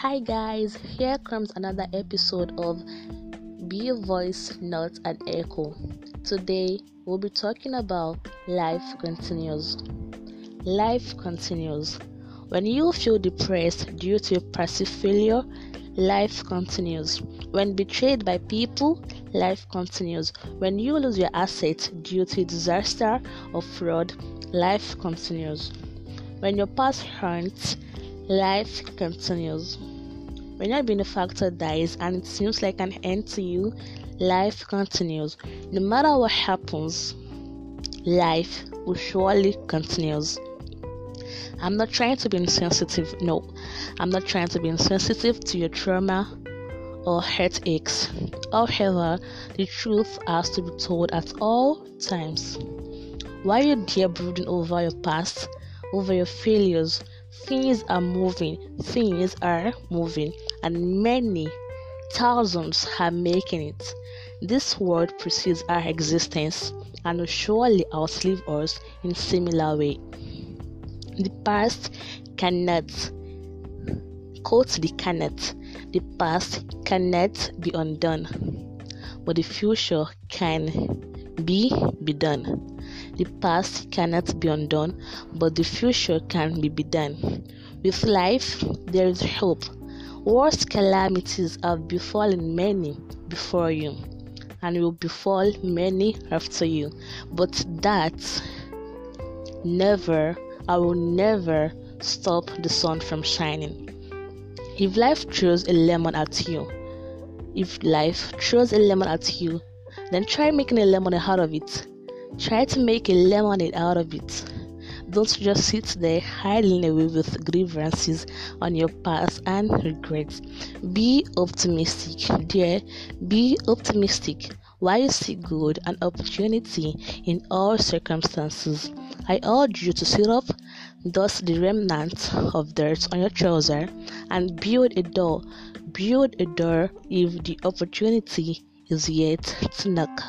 Hi, guys, here comes another episode of Be a Voice, Not an Echo. Today, we'll be talking about life continues. Life continues. When you feel depressed due to perceived failure, life continues. When betrayed by people, life continues. When you lose your assets due to disaster or fraud, life continues. When your past hurts, life continues. When your benefactor dies and it seems like an end to you, life continues. No matter what happens, life will surely continues. I'm not trying to be insensitive. No, I'm not trying to be insensitive to your trauma or heartaches. However, the truth has to be told at all times. While you dare brooding over your past, over your failures, things are moving, things are moving, and many thousands are making it. This world precedes our existence and will surely outlive us in similar way. The past cannot quote the cannot. The past cannot be undone, but the future can be be done. The past cannot be undone, but the future can be be done. With life, there is hope. Worst calamities have befallen many before you, and will befall many after you. But that never, I will never stop the sun from shining. If life throws a lemon at you, if life throws a lemon at you, then try making a lemonade out of it. Try to make a lemonade out of it. Don't just sit there hiding away with grievances on your past and regrets. Be optimistic, dear. Be optimistic. Why you see good and opportunity in all circumstances. I urge you to sit up, dust the remnants of dirt on your trouser, and build a door. Build a door if the opportunity is yet to knock.